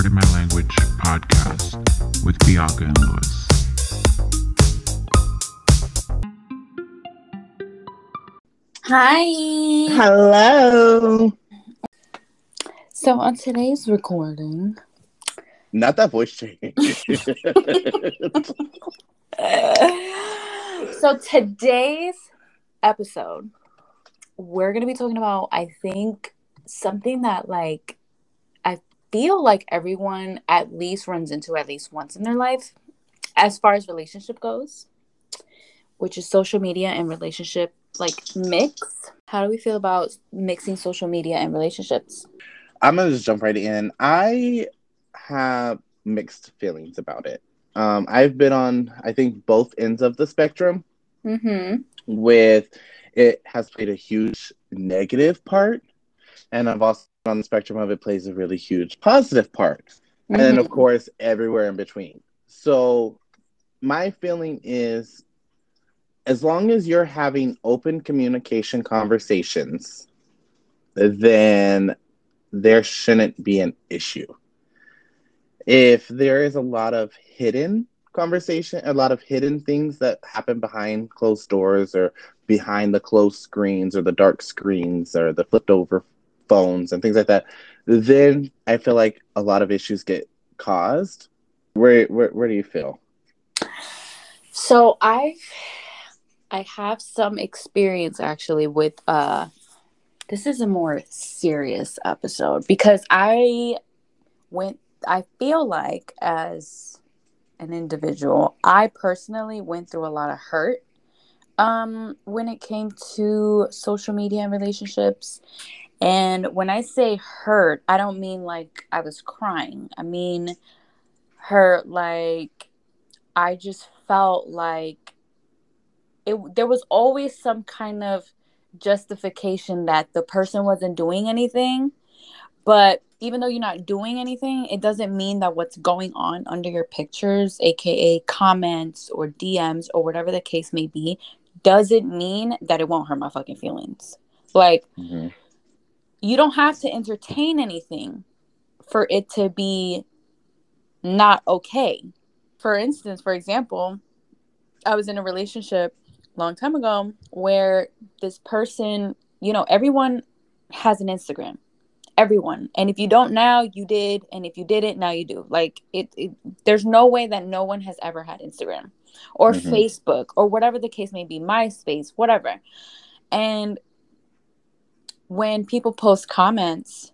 Pardon My Language podcast with Bianca and Lewis. Hi. Hello. So on today's recording, Not that voice change. so today's episode, we're gonna be talking about, I think, something that like I feel like everyone at least runs into at least once in their life, as far as relationship goes, which is social media and relationship like mix. How do we feel about mixing social media and relationships? I'm gonna just jump right in. I have mixed feelings about it. Um, I've been on, I think, both ends of the spectrum. Mm-hmm. With it has played a huge negative part, and I've also on the spectrum of it plays a really huge positive part, and then of mm-hmm. course everywhere in between. So my feeling is, as long as you're having open communication conversations, then there shouldn't be an issue. If there is a lot of hidden conversation, a lot of hidden things that happen behind closed doors or behind the closed screens or the dark screens or the flipped over phones and things like that, then I feel like a lot of issues get caused. Where where, where do you feel? So I've I have some experience actually with uh this is a more serious episode because I went I feel like as an individual, I personally went through a lot of hurt um when it came to social media and relationships. And when I say hurt, I don't mean like I was crying. I mean hurt like I just felt like it there was always some kind of justification that the person wasn't doing anything. But even though you're not doing anything, it doesn't mean that what's going on under your pictures, aka comments or DMs or whatever the case may be, doesn't mean that it won't hurt my fucking feelings. Like Mm-hmm. You don't have to entertain anything for it to be not okay. For instance, for example, I was in a relationship a long time ago where this person, you know, everyone has an Instagram. Everyone. And if you don't now, you did, and if you didn't, now you do. Like it, it there's no way that no one has ever had Instagram or Mhm. Facebook or whatever the case may be, MySpace, whatever. And when people post comments,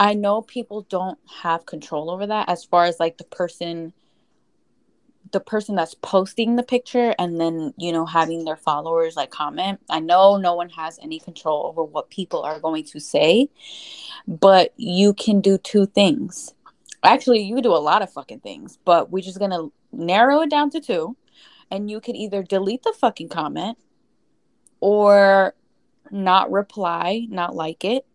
I know people don't have control over that as far as like the person the person that's posting the picture and then you know having their followers like comment. I know no one has any control over what people are going to say, but you can do two things. Actually, you do a lot of fucking things, but we're just to narrow it down to two and you can either delete the fucking comment or not reply, not like it,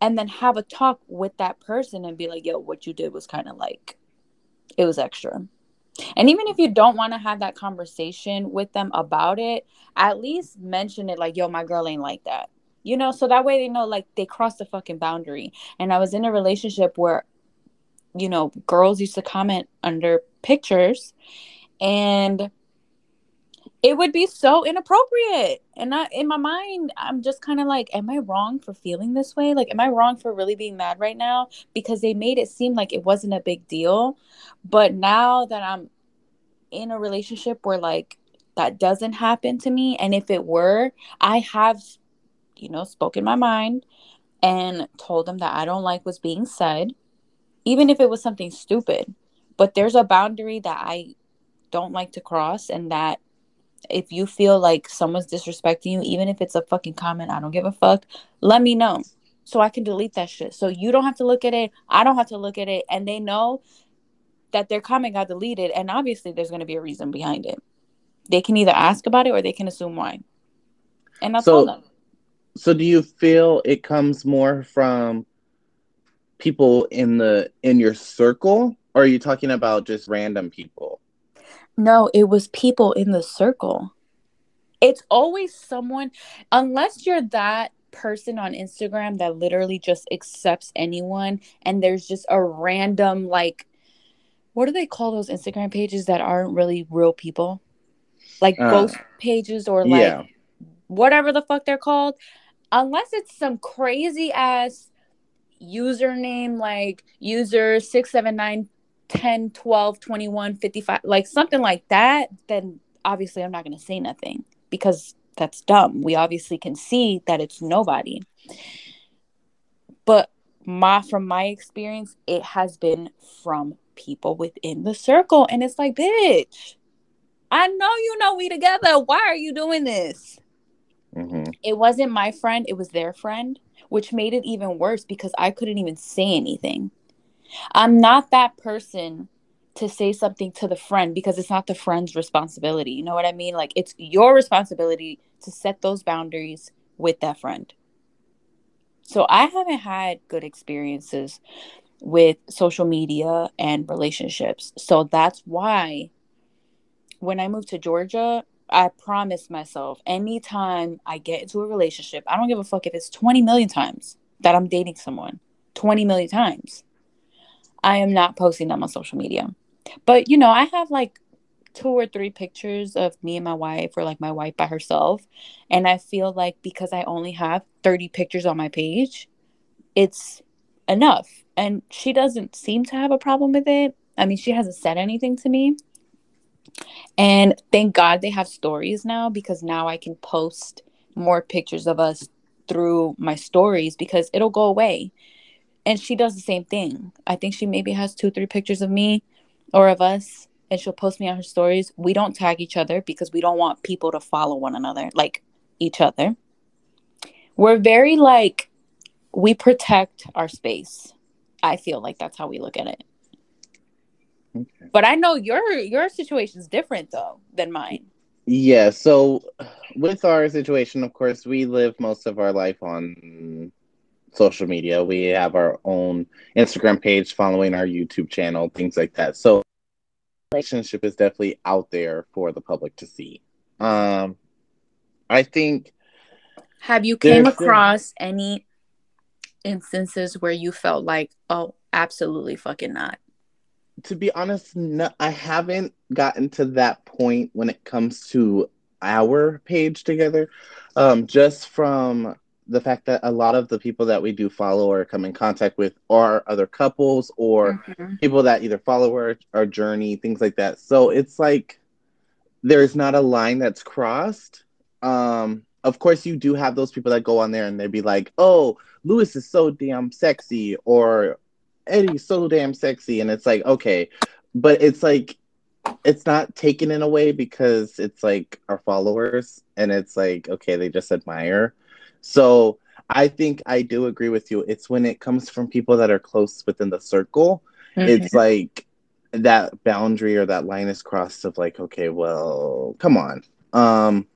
and then have a talk with that person and be like, yo, what you did was kind of like, it was extra. And even if you don't want to have that conversation with them about it, at least mention it like, yo, my girl ain't like that. You know, so that way they know like they crossed the fucking boundary. And I was in a relationship where, you know, girls used to comment under pictures and it would be so inappropriate. And I, in my mind i'm just kind of like am i wrong for feeling this way? Like am i wrong for really being mad right now? Because they made it seem like it wasn't a big deal. But now that i'm in a relationship where like that doesn't happen to me and if it were i have you know spoken my mind and told them that i don't like what's being said even if it was something stupid. But there's a boundary that i don't like to cross and that if you feel like someone's disrespecting you, even if it's a fucking comment, I don't give a fuck, let me know so I can delete that shit. So you don't have to look at it. I don't have to look at it. And they know that their comment got deleted. And obviously, there's going to be a reason behind it. They can either ask about it or they can assume why. And I'll So- tell them. So do you feel it comes more from people in the in your circle or are you talking about just random people? No, it was people in the circle. It's always someone, unless you're that person on Instagram that literally just accepts anyone and there's just a random like what do they call those Instagram pages that aren't really real people? Like Uh, ghost pages or like yeah. whatever the fuck they're called. Unless it's some crazy ass username like user 679 10 12 21 55 like something like that then obviously i'm not going to say nothing because that's dumb. We obviously can see that it's nobody. But my from my experience it has been from people within the circle and it's like bitch i know you know we together. Why are you doing this? Hmm it wasn't my friend, it was their friend, which made it even worse because I couldn't even say anything. I'm not that person to say something to the friend because it's not the friend's responsibility. You know what I mean? Like it's your responsibility to set those boundaries with that friend. So I haven't had good experiences with social media and relationships. So that's why when I moved to Georgia, I promised myself anytime I get into a relationship, I don't give a fuck if it's 20 million times that I'm dating someone, 20 million times. I am not posting them on social media. But, you know, I have like two or three pictures of me and my wife or like my wife by herself. And I feel like because I only have 30 pictures on my page, it's enough. And she doesn't seem to have a problem with it. I mean, she hasn't said anything to me. And thank God they have stories now because now I can post more pictures of us through my stories because it'll go away. And she does the same thing. I think she maybe has two, three pictures of me or of us, and she'll post me on her stories. We don't tag each other because we don't want people to follow one another, like each other. We're very like, we protect our space. I feel like that's how we look at it. Okay. But I know your your situation is different though than mine. Yeah, so with our situation, of course, we live most of our life on social media. We have our own Instagram page following our YouTube channel, things like that. So relationship is definitely out there for the public to see. Um I think Have you came across any instances where you felt like, oh, absolutely fucking not? to be honest, no, I haven't gotten to that point when it comes to our page together. Um, just from the fact that a lot of the people that we do follow or come in contact with are other couples or Mhm. people that either follow our, our journey, things like that. So it's like there's not a line that's crossed. Um, of course, you do have those people that go on there and they'd be like, "Oh, Lewis is so damn sexy," or "Eddie's so damn sexy," and it's like, okay, but it's like it's not taken in a way because it's like our followers, and it's like, okay, they just admire. So I think I do agree with you. It's when it comes from people that are close within the circle it's like that boundary or that line is crossed of like okay well come on. Um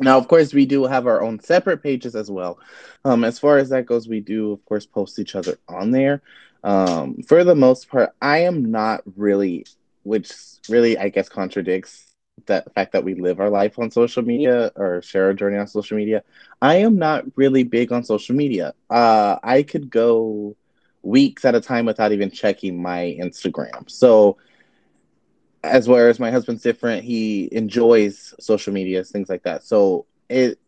now of course we do have our own separate pages as well. Um as far as that goes we do of course post each other on there. Um for the most part i am not really which really i guess contradicts that fact that we live our life on social media or share our journey on social media i am not really big on social media uh i could go weeks at a time without even checking my Instagram. So, as whereas my husband's different, he enjoys social media, things like that. So it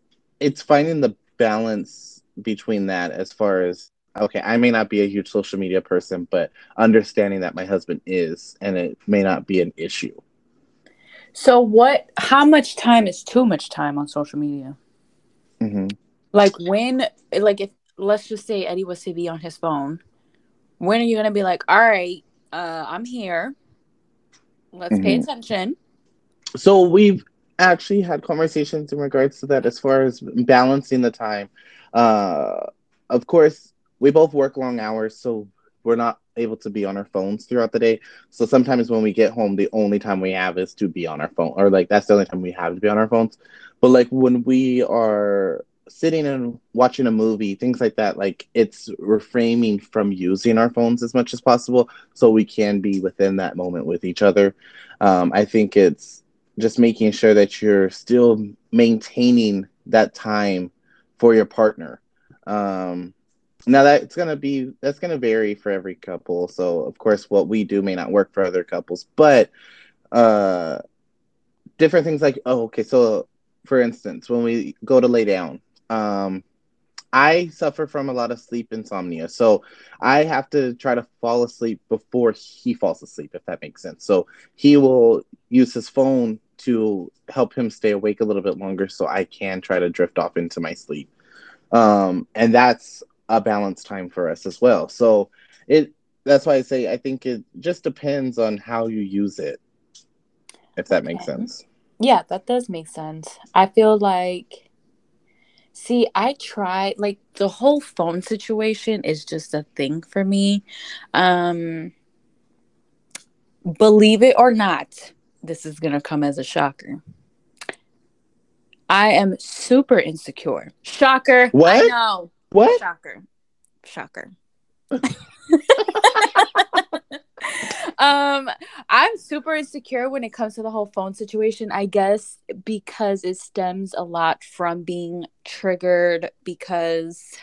it's finding the balance between that as far as okay, I may not be a huge social media person, but understanding that my husband is, and it may not be an issue. So what how much time is too much time on social media? hmm Like when like if let's just say Eddie was to be on his phone, when are you gonna be like, all right, uh, I'm here. Let's pay Mhm. attention. So we've actually had conversations in regards to that as far as balancing the time. Uh, of course, we both work long hours, so we're not able to be on our phones throughout the day. So sometimes when we get home, the only time we have is to be on our phone, or like that's the only time we have to be on our phones. But like when we are sitting and watching a movie, things like that, like it's refraining from using our phones as much as possible so we can be within that moment with each other. Um, I think it's just making sure that you're still maintaining that time for your partner. Um, now that's gonna be that's gonna vary for every couple. So of course, what we do may not work for other couples, but uh, different things like oh, okay. So for instance, when we go to lay down, um, I suffer from a lot of sleep insomnia. So I have to try to fall asleep before he falls asleep, if that makes sense. So he will use his phone to help him stay awake a little bit longer so I can try to drift off into my sleep. Um, and that's a balanced time for us as well. So it that's why I say I think it just depends on how you use it. If that okay. makes sense. Yeah, that does make sense. I feel like See, I try like the whole phone situation is just a thing for me. Um believe it or not, this is going to come as a shocker. I am super insecure. Shocker. What? I know. What? Shocker. Shocker. um i'm super insecure when it comes to the whole phone situation i guess because it stems a lot from being triggered because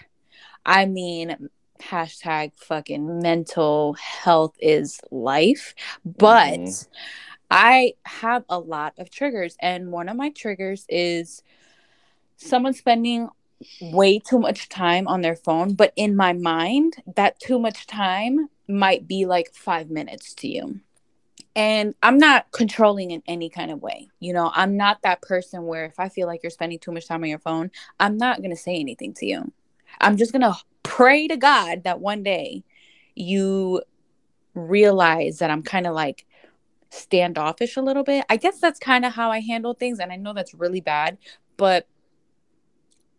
i mean hashtag fucking mental health is life but mm-hmm. i have a lot of triggers and one of my triggers is someone spending way too much time on their phone but in my mind that too much time might be like five minutes to you. And I'm not controlling in any kind of way. You know, I'm not that person where if I feel like you're spending too much time on your phone, I'm not going to say anything to you. I'm just going to pray to God that one day you realize that I'm kind of like standoffish a little bit. I guess that's kind of how I handle things. And I know that's really bad, but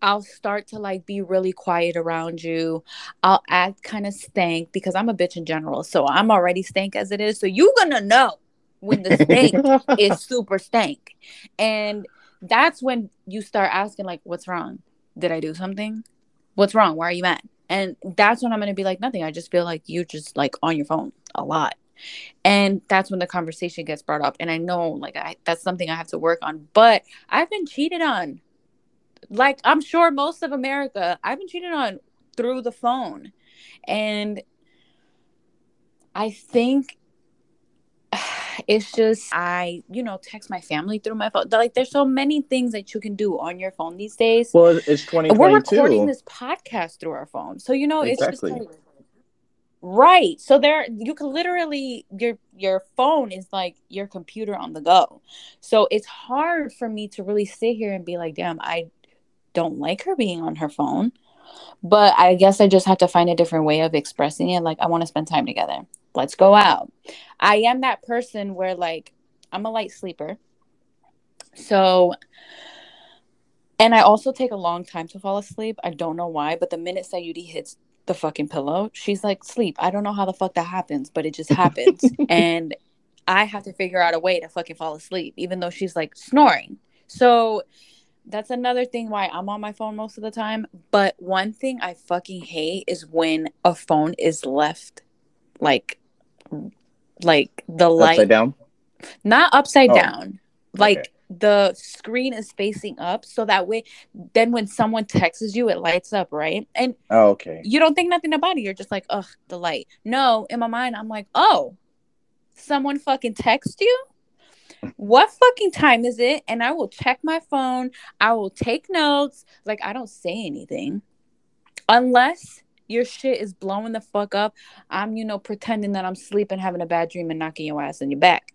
I'll start to like be really quiet around you. I'll act kind of stank because I'm a bitch in general. So I'm already stank as it is. So you're gonna know when the stank is super stank. And that's when you start asking, like, what's wrong? Did I do something? What's wrong? Why are you mad? And that's when I'm gonna be like, nothing. I just feel like you just like on your phone a lot. And that's when the conversation gets brought up. And I know like I that's something I have to work on. But I've been cheated on like I'm sure most of America, I've been cheated on through the phone. And I think it's just I, you know, text my family through my phone. Like there's so many things that you can do on your phone these days. Well, it's 2022. We're recording this podcast through our phone. So you know, exactly. it's just like Right. So there you can literally your your phone is like your computer on the go. So it's hard for me to really sit here and be like, damn, I don't like her being on her phone. But I guess I just have to find a different way of expressing it. Like, I want to spend time together. Let's go out. I am that person where, like, I'm a light sleeper. So, and I also take a long time to fall asleep. I don't know why, but the minute Sayuri hits the fucking pillow, she's like, sleep. I don't know how the fuck that happens, but it just happens. and I have to figure out a way to fucking fall asleep, even though she's like snoring. So, that's another thing why I'm on my phone most of the time. But one thing I fucking hate is when a phone is left like like the light upside down. Not upside oh. down. Like okay. the screen is facing up so that way then when someone texts you it lights up, right? And oh, okay. You don't think nothing about it. You're just like, "Ugh, the light." No, in my mind I'm like, "Oh, someone fucking text you?" What fucking time is it? And I will check my phone. I will take notes. Like, I don't say anything unless your shit is blowing the fuck up. I'm, you know, pretending that I'm sleeping, having a bad dream, and knocking your ass in your back.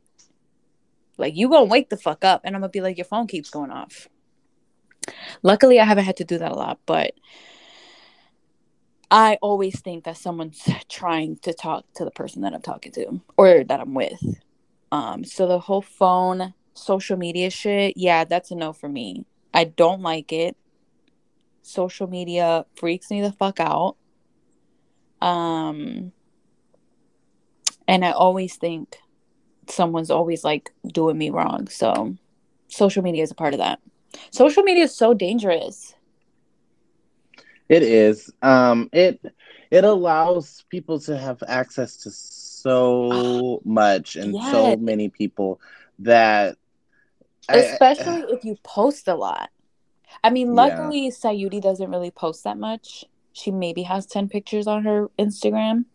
Like, you gonna wake the fuck up, and I'm gonna be like, your phone keeps going off. Luckily, I haven't had to do that a lot, but I always think that someone's trying to talk to the person that I'm talking to or that I'm with. Um, so the whole phone social media shit, yeah, that's a no for me. I don't like it. Social media freaks me the fuck out. Um, and I always think someone's always like doing me wrong. So social media is a part of that. Social media is so dangerous. It is. Um, it it allows people to have access to so much and yes. so many people that especially I, if you post a lot I mean, Yeah. luckily Sayuri doesn't really post that much. She maybe has 10 pictures on her Instagram.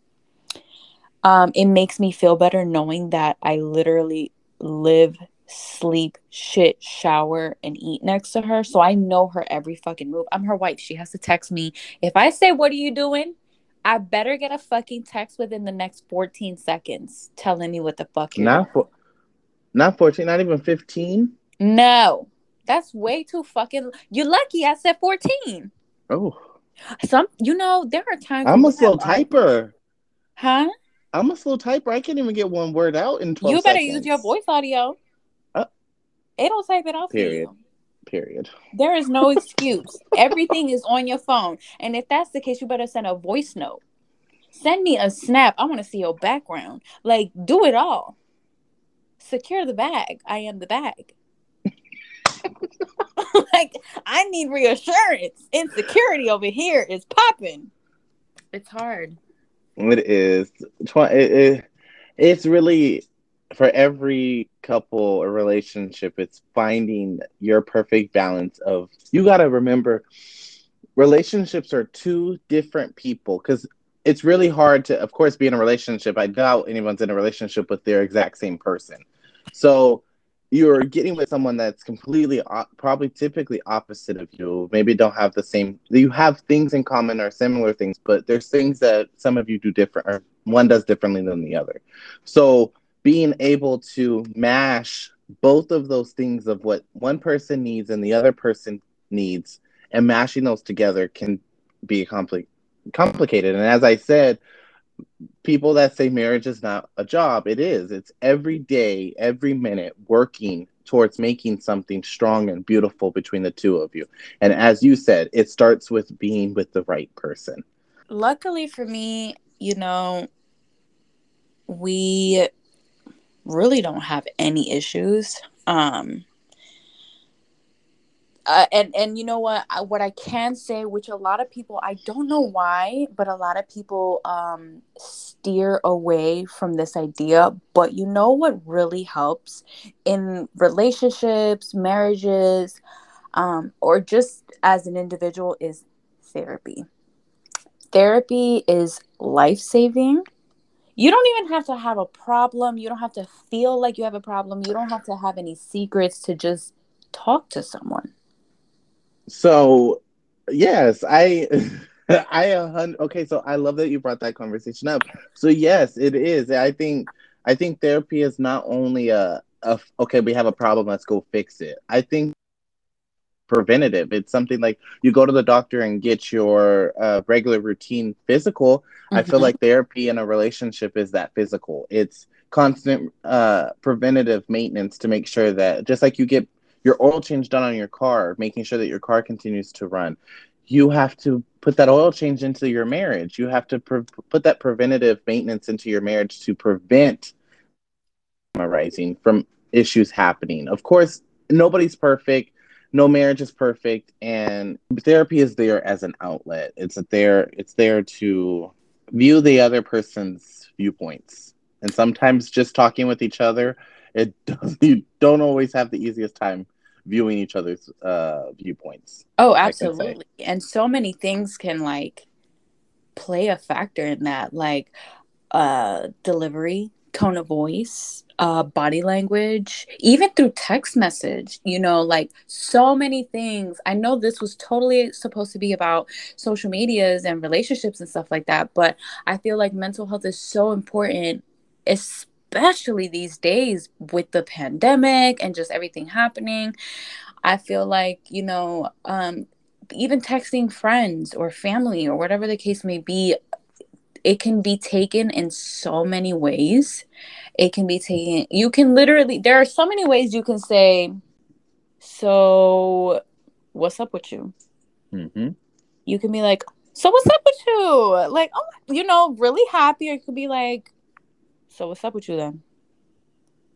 Um, it makes me feel better knowing that I literally live, sleep, shit, shower, and eat next to her. So I know her every fucking move. I'm her wife. She has to text me. If I say, What are you doing? I better get a fucking text within the next 14 seconds telling me what the fuck you're Not for, not fourteen, not even fifteen. No, that's way too fucking. You're lucky I said 14. Oh, Some, you know, there are times I'm a slow typer. Huh? I'm a slow typer. I can't even get one word out in twelve. You better seconds. use your voice audio. Uh, It'll type it off period. For you. Period. There is no excuse. Everything is on your phone. And if that's the case, you better send a voice note. Send me a snap. I want to see your background. Like, do it all. Secure the bag. I am the bag. like, I need reassurance. Insecurity over here is popping. It's hard. It is. It, it, it's really for every couple or relationship. It's finding your perfect balance of. You got to remember, relationships are two different people because it's really hard to, of course, be in a relationship. I doubt anyone's in a relationship with their exact same person. So you're getting with someone that's completely probably typically opposite of you maybe don't have the same you have things in common or similar things but there's things that some of you do different or one does differently than the other so being able to mash both of those things of what one person needs and the other person needs and mashing those together can be compli- complicated. And as i said people that say marriage is not a job it is. It's every day every minute working towards making something strong and beautiful between the two of you. And as you said it starts with being with the right person. Luckily for me, you know, we really don't have any issues. Um uh, and and you know what I, what I can say which a lot of people I don't know why but a lot of people um steer away from this idea but you know what really helps in relationships marriages um or just as an individual is therapy therapy is life saving. You don't even have to have a problem. You don't have to feel like you have a problem. You don't have to have any secrets to just talk to someone. so yes i i a hun- okay so i love that you brought that conversation up so yes it is i think i think therapy is not only a, a okay we have a problem let's go fix it i think preventative it's something like you go to the doctor and get your uh, regular routine physical I feel Mhm. like therapy in a relationship is that physical. It's constant uh, preventative maintenance to make sure that just like you get your oil change done on your car, making sure that your car continues to run, you have to put that oil change into your marriage. You have to pre- put that preventative maintenance into your marriage to prevent arising from issues happening. Of course, nobody's perfect. No marriage is perfect, and therapy is there as an outlet. It's there. It's there to view the other person's viewpoints and sometimes just talking with each other it does you don't always have the easiest time viewing each other's uh viewpoints Oh, I can say. absolutely. And so many things can like play a factor in that, like uh delivery, tone of voice, uh body language, even through text message, you know, like so many things. I know this was totally supposed to be about social medias and relationships and stuff like that, but I feel like mental health is so important, especially these days with the pandemic and just everything happening. I feel like, you know, um, even texting friends or family or whatever the case may be, it can be taken in so many ways. It can be taken, you can literally, there are so many ways you can say, So, what's up with you? mm-hmm. You can be like, So, what's up with you? Like, oh, you know, really happy. Or you could be like, So, what's up with you then?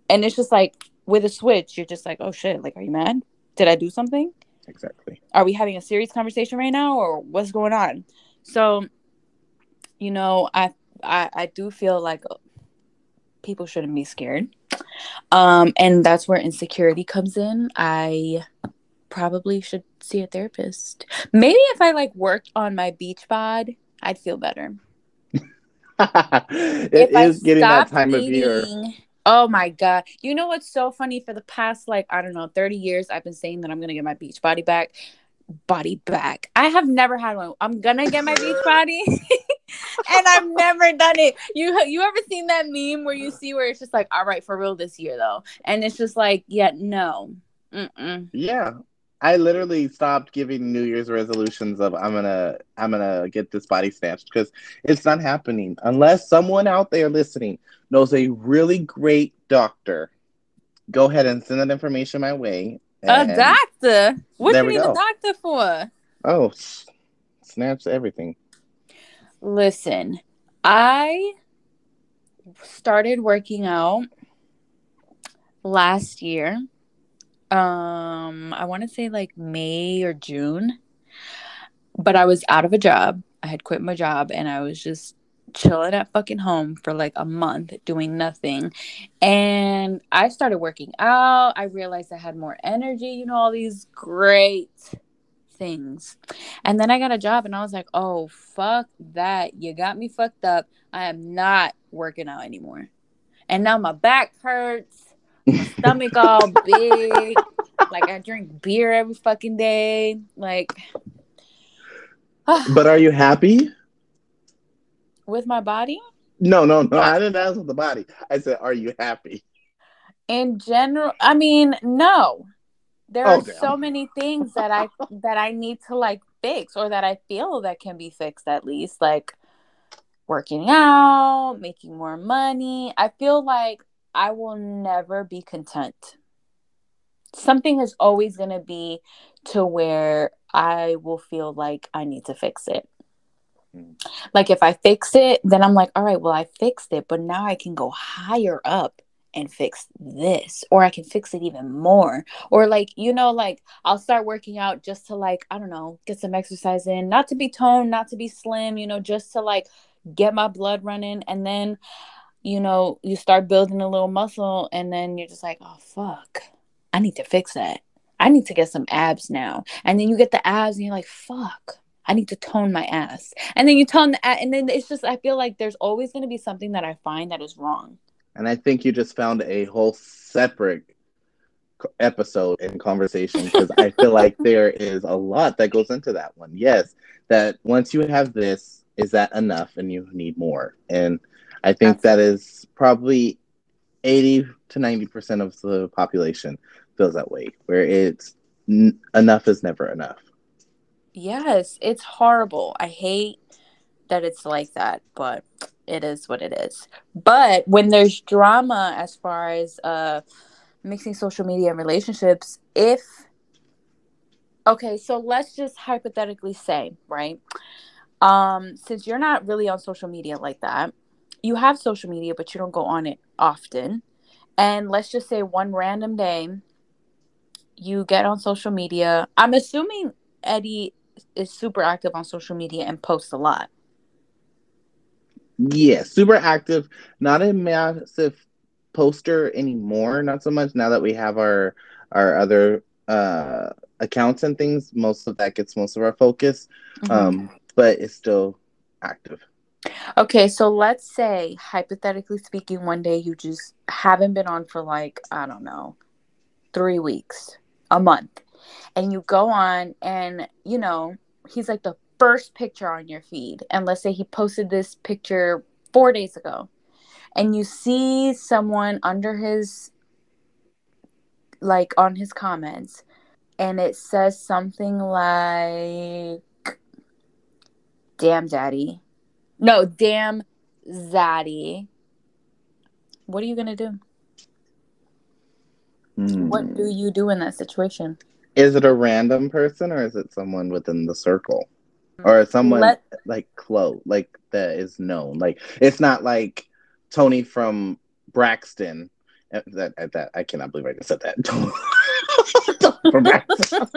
And it's just like, with a switch, you're just like, Oh shit, like, are you mad? Did I do something? exactly are we having a serious conversation right now or what's going on so you know i i, I do feel like people shouldn't be scared um and that's where insecurity comes in i probably should see a therapist. Maybe if I like worked on my beach bod, I'd feel better. it if is I getting that time of year. eating- Oh my god! You know what's so funny? For the past like I don't know thirty years, I've been saying that I'm gonna get my beach body back. Body back. I have never had one. I'm gonna get my beach body, and I've never done it. You you ever seen that meme where you see where it's just like, all right, for real this year though, and it's just like, yeah, no, Mm-mm. Yeah. I literally stopped giving New Year's resolutions of I'm gonna I'm gonna get this body snatched because it's not happening unless someone out there listening knows a really great doctor. Go ahead and send that information my way. a doctor. What there you need go. a doctor for? Oh, snatch everything. Listen, I started working out last year. Um, I want to say like May or June. But I was out of a job. I had quit my job and I was just chilling at fucking home for like a month doing nothing. And I started working out. I realized I had more energy, you know, all these great things. And then I got a job and I was like, oh, fuck that. You got me fucked up. I am not working out anymore. And now my back hurts, my stomach all big. Like I drink beer every fucking day. Like, But are you happy? with my body No, no, no. I didn't ask with the body. I said, are you happy? in general, I mean, no. There Oh, are damn. so many things that I that I need to like fix or that I feel that can be fixed at least like working out, making more money. I feel like I will never be content. Something is always going to be to where I will feel like I need to fix it. Mm. Like if I fix it, then I'm like, all right, well, I fixed it, but now I can go higher up and fix this, or I can fix it even more. Or like, you know, like I'll start working out just to like, I don't know, get some exercise in, not to be toned, not to be slim, you know, just to like get my blood running. And then, you know, you start building a little muscle, and then you're just like, oh, fuck, I need to fix that. I need to get some abs now. And then you get the abs, and you're like, fuck. I need to tone my ass. And then you tone the and then it's just I feel like there's always going to be something that I find that is wrong. And I think you just found a whole separate episode in conversation because I feel like there is a lot that goes into that one. Yes, that once you have this, is that enough and you need more? And I think that is probably 80 to 90% of the population feels that way, where it's n- enough is never enough. Yes, it's horrible. I hate that it's like that, but it is what it is. But when there's drama as far as uh mixing social media and relationships, if okay, so let's just hypothetically say, right? Um since you're not really on social media like that, you have social media but you don't go on it often. And let's just say one random day you get on social media. I'm assuming Eddie is super active on social media and posts a lot. Yeah, super active. Not a massive poster anymore. Not so much now that we have our our other uh accounts and things. Most of that gets most of our focus. Mhm. Um, but it's still active. okay, so let's say hypothetically speaking, one day you just haven't been on for like I don't know, three weeks, a month, and you go on and you know he's like the first picture on your feed, and let's say he posted this picture four days ago, and you see someone under his like on his comments and it says something like damn daddy no damn zaddy what are you gonna do what Hmm. do you do in that situation Is it a random person or is it someone within the circle? Or someone Let- like close, like that is known. Like it's not like Tony from Braxton. Uh, That that, that I cannot believe I just said that. from Braxton.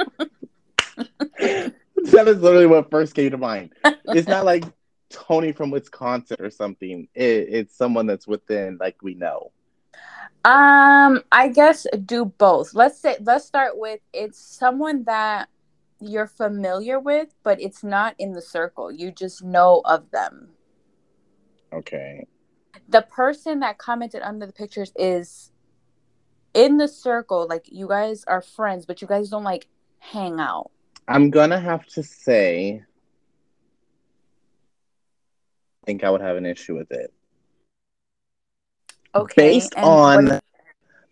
that is literally what first came to mind. It's not like Tony from Wisconsin or something. It, it's someone that's within, like we know. Um, I guess do both. Let's say let's start with it's someone that you're familiar with, but it's not in the circle. You just know of them. Okay. The person that commented under the pictures is in the circle, like you guys are friends, but you guys don't like hang out. I'm gonna have to say I think I would have an issue with it. Okay. Based on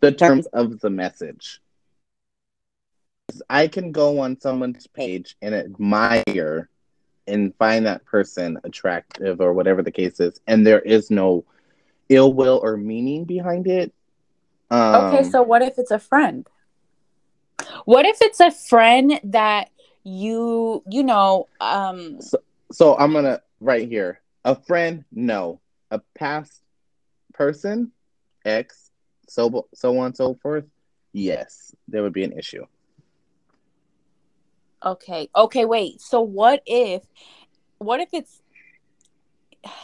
the terms of the message. I can go on someone's page and admire and find that person attractive or whatever the case is, and there is no ill will or meaning behind it. Um, Okay, so what if it's a friend? What if it's a friend that you you know um so I'm gonna right here. A friend, no. A past person, ex, so so on and so forth. Yes, there would be an issue. Okay. Okay wait. So what if what if it's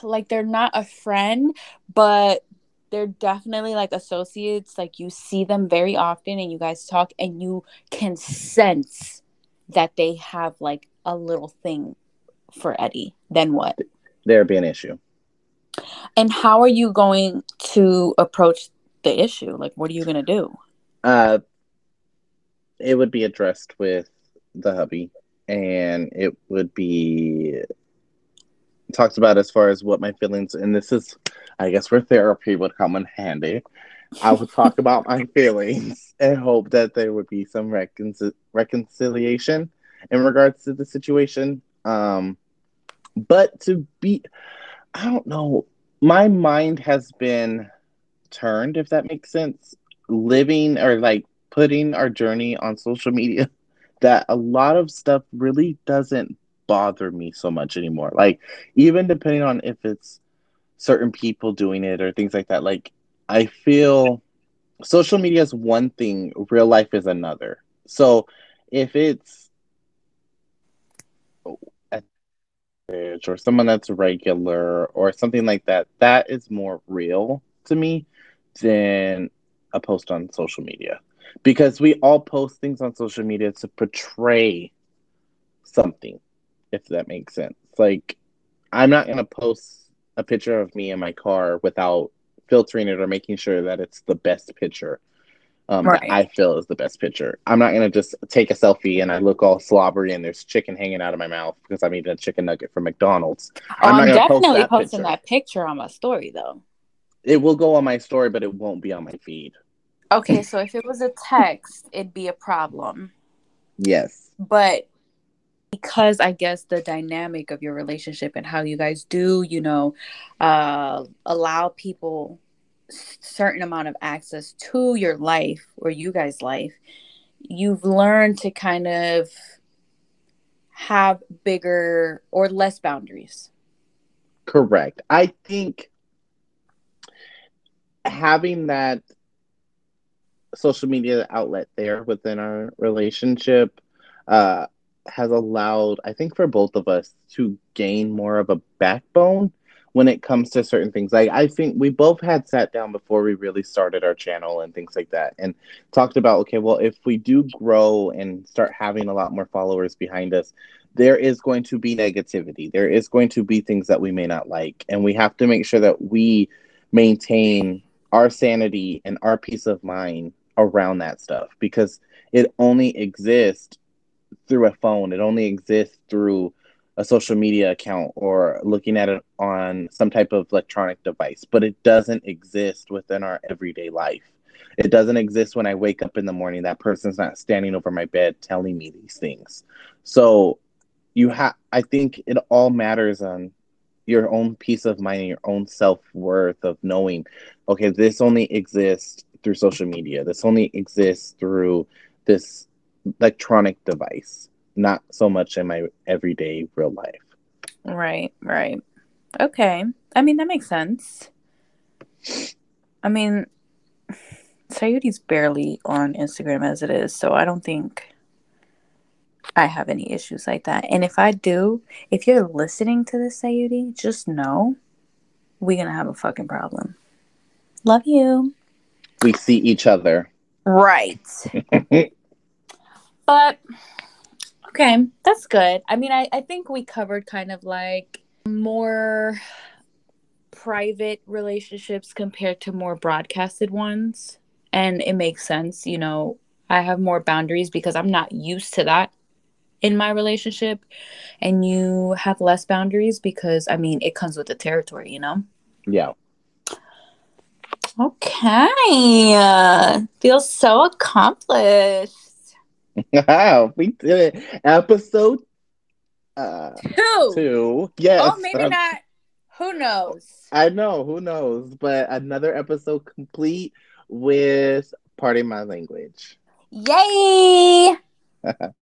like they're not a friend but they're definitely like associates like you see them very often and you guys talk and you can sense that they have like a little thing for Eddie. Then what? There would be an issue. and how are you going to approach the issue? Like what are you going to do? Uh, it would be addressed with the hubby, and it would be talked about as far as what my feelings. And this is, I guess, where therapy would come in handy. I would talk about my feelings and hope that there would be some recon- reconciliation in regards to the situation. Um, but to be, I don't know, my mind has been turned, if that makes sense, living or like putting our journey on social media, that a lot of stuff really doesn't bother me so much anymore. Like, even depending on if it's certain people doing it or things like that, like, I feel social media is one thing, real life is another. So if it's or someone that's regular or something like that, that is more real to me than a post on social media. Because we all post things on social media to portray something, if that makes sense. Like, I'm not going to post a picture of me in my car without filtering it or making sure that it's the best picture um, Right. that I feel is the best picture. I'm not going to just take a selfie and I look all slobbery and there's chicken hanging out of my mouth because I'm eating a chicken nugget from McDonald's. Oh, I'm I'm, gonna post definitely that posting picture. that picture on my story though. It will go on my story, but it won't be on my feed. Okay, so if it was a text, it'd be a problem. Yes. But because I guess the dynamic of your relationship and how you guys do, you know, uh, allow people certain amount of access to your life or you guys' life, you've learned to kind of have bigger or less boundaries. Correct. I think having that social media outlet there within our relationship uh, has allowed, I think, for both of us to gain more of a backbone when it comes to certain things. Like, I think we both had sat down before we really started our channel and things like that and talked about, okay, well, if we do grow and start having a lot more followers behind us, there is going to be negativity. There is going to be things that we may not like. And we have to make sure that we maintain our sanity and our peace of mind around that stuff because it only exists through a phone. It only exists through a social media account or looking at it on some type of electronic device, but it doesn't exist within our everyday life. It doesn't exist when I wake up in the morning. That person's not standing over my bed telling me these things. So you have I think it all matters on your own peace of mind and your own self-worth of knowing okay this only exists through social media this only exists through this electronic device not so much in my everyday real life Right, right. Okay. I mean, that makes sense. I mean, Sayuri's barely on Instagram as it is, so I don't think I have any issues like that. And if I do, if you're listening to this, Sayuri, just know we're going to have a fucking problem. Love you. We see each other. Right. but okay, that's good. I mean, I, I think we covered kind of like more private relationships compared to more broadcasted ones. And it makes sense, you know, I have more boundaries because I'm not used to that in my relationship. And you have less boundaries because, I mean, it comes with the territory, you know? Yeah. Okay. Uh, feels so accomplished. Wow, we did it. Episode uh, Two. two. Yes. Oh, maybe um, not. Who knows? I know, who knows? But another episode complete with Party My Language. Yay!